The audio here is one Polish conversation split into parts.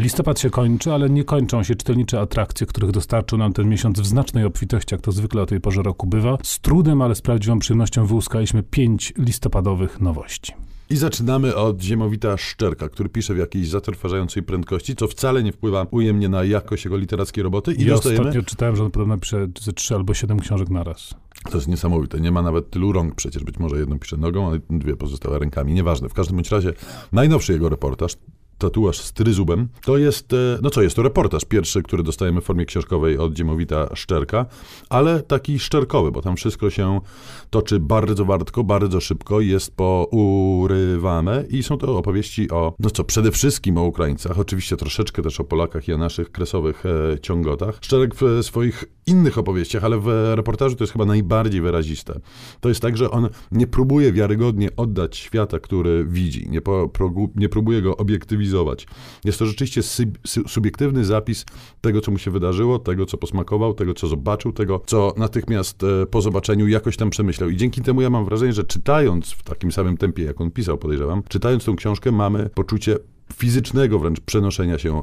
Listopad się kończy, ale nie kończą się czytelnicze atrakcje, których dostarczył nam ten miesiąc w znacznej obfitości, jak to zwykle o tej porze roku bywa. Z trudem, ale z prawdziwą przyjemnością wyłuskaliśmy pięć listopadowych nowości. I zaczynamy od ziemowita Szczerka, który pisze w jakiejś zatrważającej prędkości, co wcale nie wpływa ujemnie na jakość jego literackiej roboty. I ja dostajemy... ostatnio czytałem, że on podobno pisze ze trzy albo siedem książek na raz. To jest niesamowite. Nie ma nawet tylu rąk przecież. Być może jedną pisze nogą, a dwie pozostałe rękami. Nieważne. W każdym bądź razie najnowszy jego reportaż, tatuaż z tryzubem. To jest, e, no co jest, to reportaż pierwszy, który dostajemy w formie książkowej od Dziemowita Szczerka, ale taki szczerkowy, bo tam wszystko się toczy bardzo wartko, bardzo szybko, jest pourywane i są to opowieści o, no co, przede wszystkim o Ukraińcach, oczywiście troszeczkę też o Polakach i o naszych kresowych e, ciągotach. Szczerek w swoich innych opowieściach, ale w reportażu to jest chyba najbardziej wyraziste. To jest tak, że on nie próbuje wiarygodnie oddać świata, który widzi, nie, po, nie próbuje go obiektywizować, Jest to rzeczywiście subiektywny zapis tego, co mu się wydarzyło, tego, co posmakował, tego, co zobaczył, tego, co natychmiast e, po zobaczeniu jakoś tam przemyślał. I dzięki temu ja mam wrażenie, że czytając w takim samym tempie, jak on pisał, podejrzewam, czytając tą książkę, mamy poczucie fizycznego wręcz przenoszenia się e,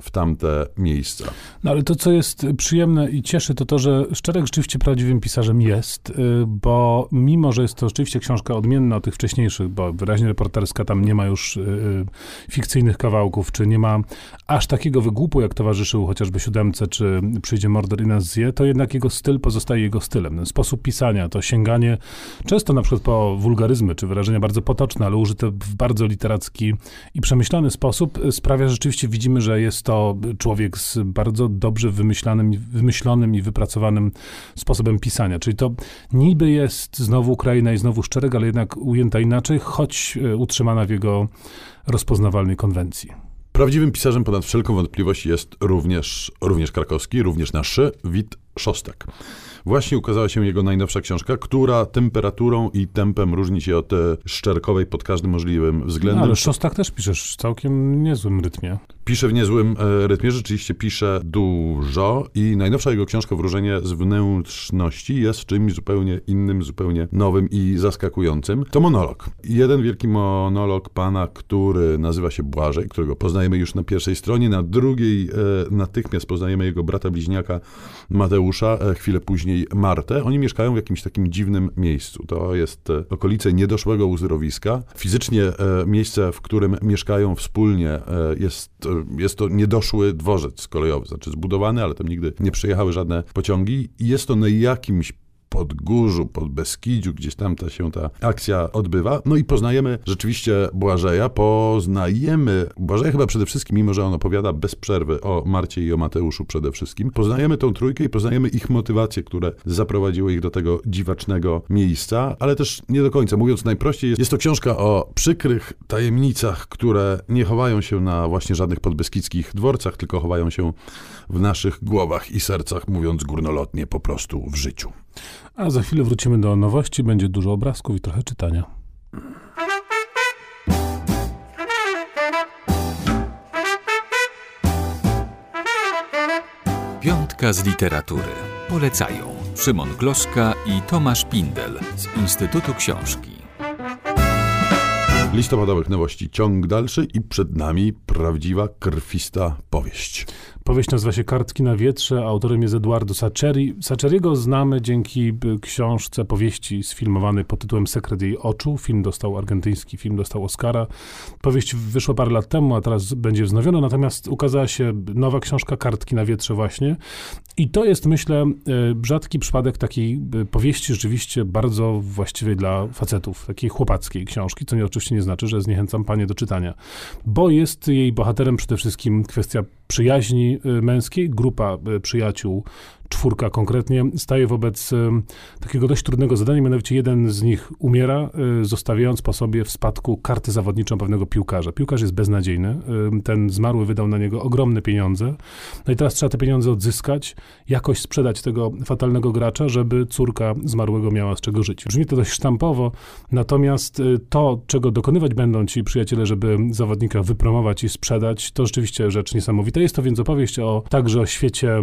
w tamte miejsca. No ale to, co jest przyjemne i cieszy, to to, że Szczerek rzeczywiście prawdziwym pisarzem jest, y, bo mimo, że jest to rzeczywiście książka odmienna od tych wcześniejszych, bo wyraźnie reporterska tam nie ma już y, y, fikcyjnych kawałków, czy nie ma aż takiego wygłupu, jak towarzyszył chociażby Siódemce, czy Przyjdzie Mordor i nas zje, to jednak jego styl pozostaje jego stylem. Ten sposób pisania, to sięganie często na przykład po wulgaryzmy, czy wyrażenia bardzo potoczne, ale użyte w bardzo literacki i przemyślany sposób y, sprawia, że rzeczywiście widzimy, że jest to człowiek z bardzo dobrze wymyślanym, wymyślonym i wypracowanym sposobem pisania. Czyli to niby jest znowu Ukraina i znowu Szczerek, ale jednak ujęta inaczej, choć y, utrzymana w jego rozpoznawalnej konwencji. Prawdziwym pisarzem ponad wszelką wątpliwość jest również, również krakowski, również nasz Wit Szostak. Właśnie ukazała się jego najnowsza książka, która temperaturą i tempem różni się od szczerkowej pod każdym możliwym względem. No, ale Szostak też piszesz w całkiem niezłym rytmie. Pisze w niezłym e, rytmie, rzeczywiście pisze dużo i najnowsza jego książka Wróżenie z wnętrzności jest czymś zupełnie innym, zupełnie nowym i zaskakującym. To monolog. Jeden wielki monolog pana, który nazywa się Błażej, którego poznajemy już na pierwszej stronie, na drugiej e, natychmiast poznajemy jego brata bliźniaka Mateusza, e, chwilę później Martę. Oni mieszkają w jakimś takim dziwnym miejscu. To jest e, okolice niedoszłego uzdrowiska. Fizycznie e, miejsce, w którym mieszkają wspólnie e, jest jest to niedoszły dworzec kolejowy, znaczy zbudowany, ale tam nigdy nie przyjechały żadne pociągi jest to na jakimś Podgórzu, pod Beskidziu, gdzieś tam ta się ta akcja odbywa. No i poznajemy rzeczywiście Błażeja, poznajemy Błażeja chyba przede wszystkim, mimo że on opowiada bez przerwy o Marcie i o Mateuszu przede wszystkim. Poznajemy tą trójkę i poznajemy ich motywacje, które zaprowadziły ich do tego dziwacznego miejsca, ale też nie do końca. Mówiąc najprościej, jest to książka o przykrych tajemnicach, które nie chowają się na właśnie żadnych podbeskidzkich dworcach, tylko chowają się w naszych głowach i sercach, mówiąc górnolotnie, po prostu w życiu. A za chwilę wrócimy do nowości, będzie dużo obrazków i trochę czytania. Piątka z literatury. Polecają Szymon Gloszka i Tomasz Pindel z Instytutu Książki. Listopadowych nowości ciąg dalszy i przed nami prawdziwa, krwista powieść. Powieść nazywa się Kartki na wietrze, autorem jest Eduardo Saccheri. Saccheriego znamy dzięki y, książce powieści sfilmowanej pod tytułem Sekret jej oczu. Film dostał, argentyński film dostał Oscara. Powieść wyszła parę lat temu, a teraz będzie wznowiona, natomiast ukazała się nowa książka Kartki na wietrze właśnie. I to jest, myślę, y, rzadki przypadek takiej y, powieści rzeczywiście bardzo właściwej dla facetów, takiej chłopackiej książki, co nie, oczywiście nie znaczy, że zniechęcam panie do czytania, bo jest jej bohaterem przede wszystkim kwestia przyjaźni y, męskiej, grupa y, przyjaciół czwórka konkretnie, staje wobec takiego dość trudnego zadania, mianowicie jeden z nich umiera, y, zostawiając po sobie w spadku kartę zawodniczą pewnego piłkarza. Piłkarz jest beznadziejny, ten zmarły wydał na niego ogromne pieniądze, no i teraz trzeba te pieniądze odzyskać, jakoś sprzedać tego fatalnego gracza, żeby córka zmarłego miała z czego żyć. Brzmi to dość sztampowo, natomiast y, to, czego dokonywać będą ci przyjaciele, żeby zawodnika wypromować i sprzedać, to rzeczywiście rzecz niesamowita. Jest to więc opowieść o, także o świecie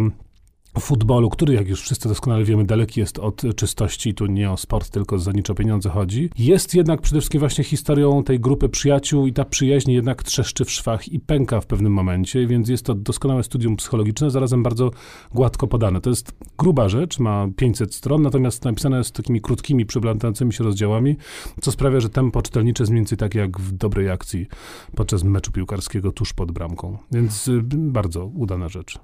futbolu, który, jak już wszyscy doskonale wiemy, daleki jest od czystości, tu nie o sport, tylko za nicze pieniądze chodzi, jest jednak przede wszystkim właśnie historią tej grupy przyjaciół i ta przyjaźń jednak trzeszczy w szwach i pęka w pewnym momencie, więc jest to doskonałe studium psychologiczne, zarazem bardzo gładko podane. To jest gruba rzecz, ma 500 stron, natomiast napisane jest takimi krótkimi, przeplątającymi się rozdziałami, co sprawia, że tempo czytelnicze jest mniej więcej tak jak w dobrej akcji podczas meczu piłkarskiego tuż pod bramką. Więc y, bardzo udana rzecz.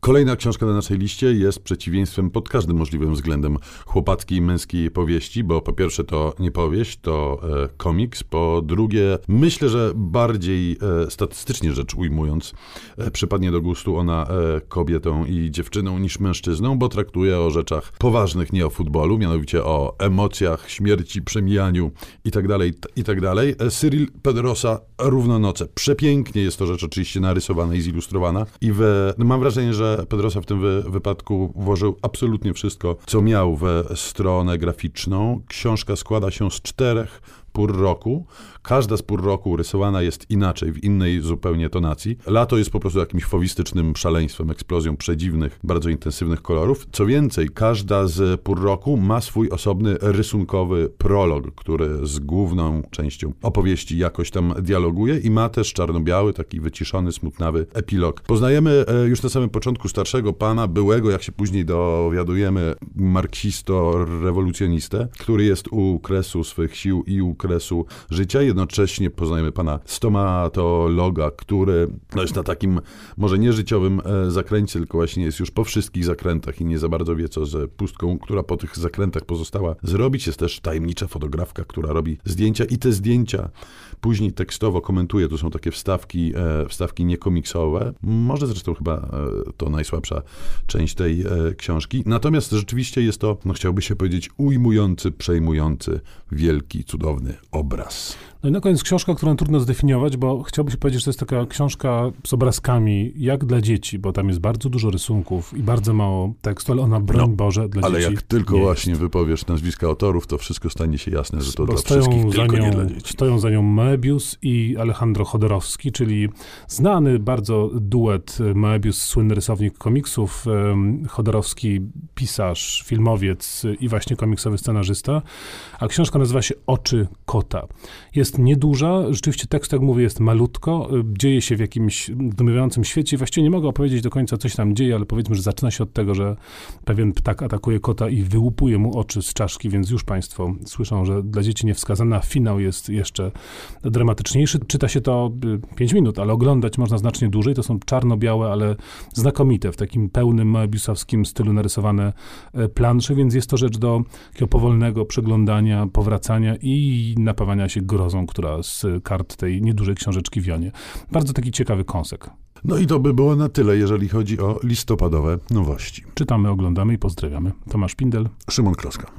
Kolejna książka na naszej liście jest przeciwieństwem pod każdym możliwym względem chłopackiej męskiej powieści, bo po pierwsze to nie powieść, to e, komiks, po drugie myślę, że bardziej e, statystycznie rzecz ujmując e, przypadnie do gustu ona e, kobietą i dziewczyną niż mężczyzną, bo traktuje o rzeczach poważnych, nie o futbolu, mianowicie o emocjach, śmierci, przemijaniu itd., itd. E, Cyril Pedrosa Równonoce. Przepięknie jest to rzecz oczywiście narysowana i zilustrowana i we, no mam wrażenie, że Pedrosa w tym wy, wypadku włożył absolutnie wszystko, co miał we stronę graficzną. Książka składa się z czterech pór roku. Każda z pór roku rysowana jest inaczej, w innej zupełnie tonacji. Lato jest po prostu jakimś fowistycznym szaleństwem, eksplozją przedziwnych, bardzo intensywnych kolorów. Co więcej, każda z pór roku ma swój osobny rysunkowy prolog, który z główną częścią opowieści jakoś tam dialoguje i ma też czarno-biały, taki wyciszony, smutnawy epilog. Poznajemy e, już na samym początku starszego pana, byłego, jak się później dowiadujemy, marksisto-rewolucjonistę, który jest u kresu swych sił i u kresu życia. Jednocześnie poznajemy pana stomatologa, który no jest na takim może nie życiowym e, zakręcie, tylko właśnie jest już po wszystkich zakrętach i nie za bardzo wie, co z pustką, która po tych zakrętach pozostała zrobić. Jest też tajemnicza fotografka, która robi zdjęcia i te zdjęcia później tekstowo komentuje. To są takie wstawki, e, wstawki niekomiksowe. Może zresztą chyba e, to najsłabsza część tej książki. Natomiast rzeczywiście jest to, no chciałby się powiedzieć, ujmujący, przejmujący, wielki, cudowny obraz. No i na koniec książka, którą trudno zdefiniować, bo chciałbym powiedzieć, że to jest taka książka z obrazkami, jak dla dzieci, bo tam jest bardzo dużo rysunków i bardzo mało tekstu, ale ona, broń no, Boże, dla ale dzieci Ale jak tylko właśnie jest. wypowiesz nazwiska autorów, to wszystko stanie się jasne, że to bo dla wszystkich, tylko nią, nie dla dzieci. Stoją za nią Moebius i Alejandro Chodorowski, czyli znany bardzo duet Moebius, słynny rysownik komiksów, Chodorowski pisarz, filmowiec i właśnie komiksowy scenarzysta, a książka nazywa się Oczy kota. Jest nieduża, rzeczywiście tekst, jak mówię, jest malutko, dzieje się w jakimś zdumiewającym świecie. Właściwie nie mogę opowiedzieć do końca, co się tam dzieje, ale powiedzmy, że zaczyna się od tego, że pewien ptak atakuje kota i wyłupuje mu oczy z czaszki, więc już Państwo słyszą, że dla dzieci niewskazana. Finał jest jeszcze dramatyczniejszy. Czyta się to 5 y, minut, ale oglądać można znacznie dłużej. To są czarno-białe, ale znakomite, w takim pełnym moebiusowskim stylu narysowane e, plansze, więc jest to rzecz do takiego powolnego przeglądania, powracania i napawania się grozą, która z kart tej niedużej książeczki wionie. Bardzo taki ciekawy kąsek. No i to by było na tyle, jeżeli chodzi o listopadowe nowości. Czytamy, oglądamy i pozdrawiamy. Tomasz Pindel. Szymon Kloska.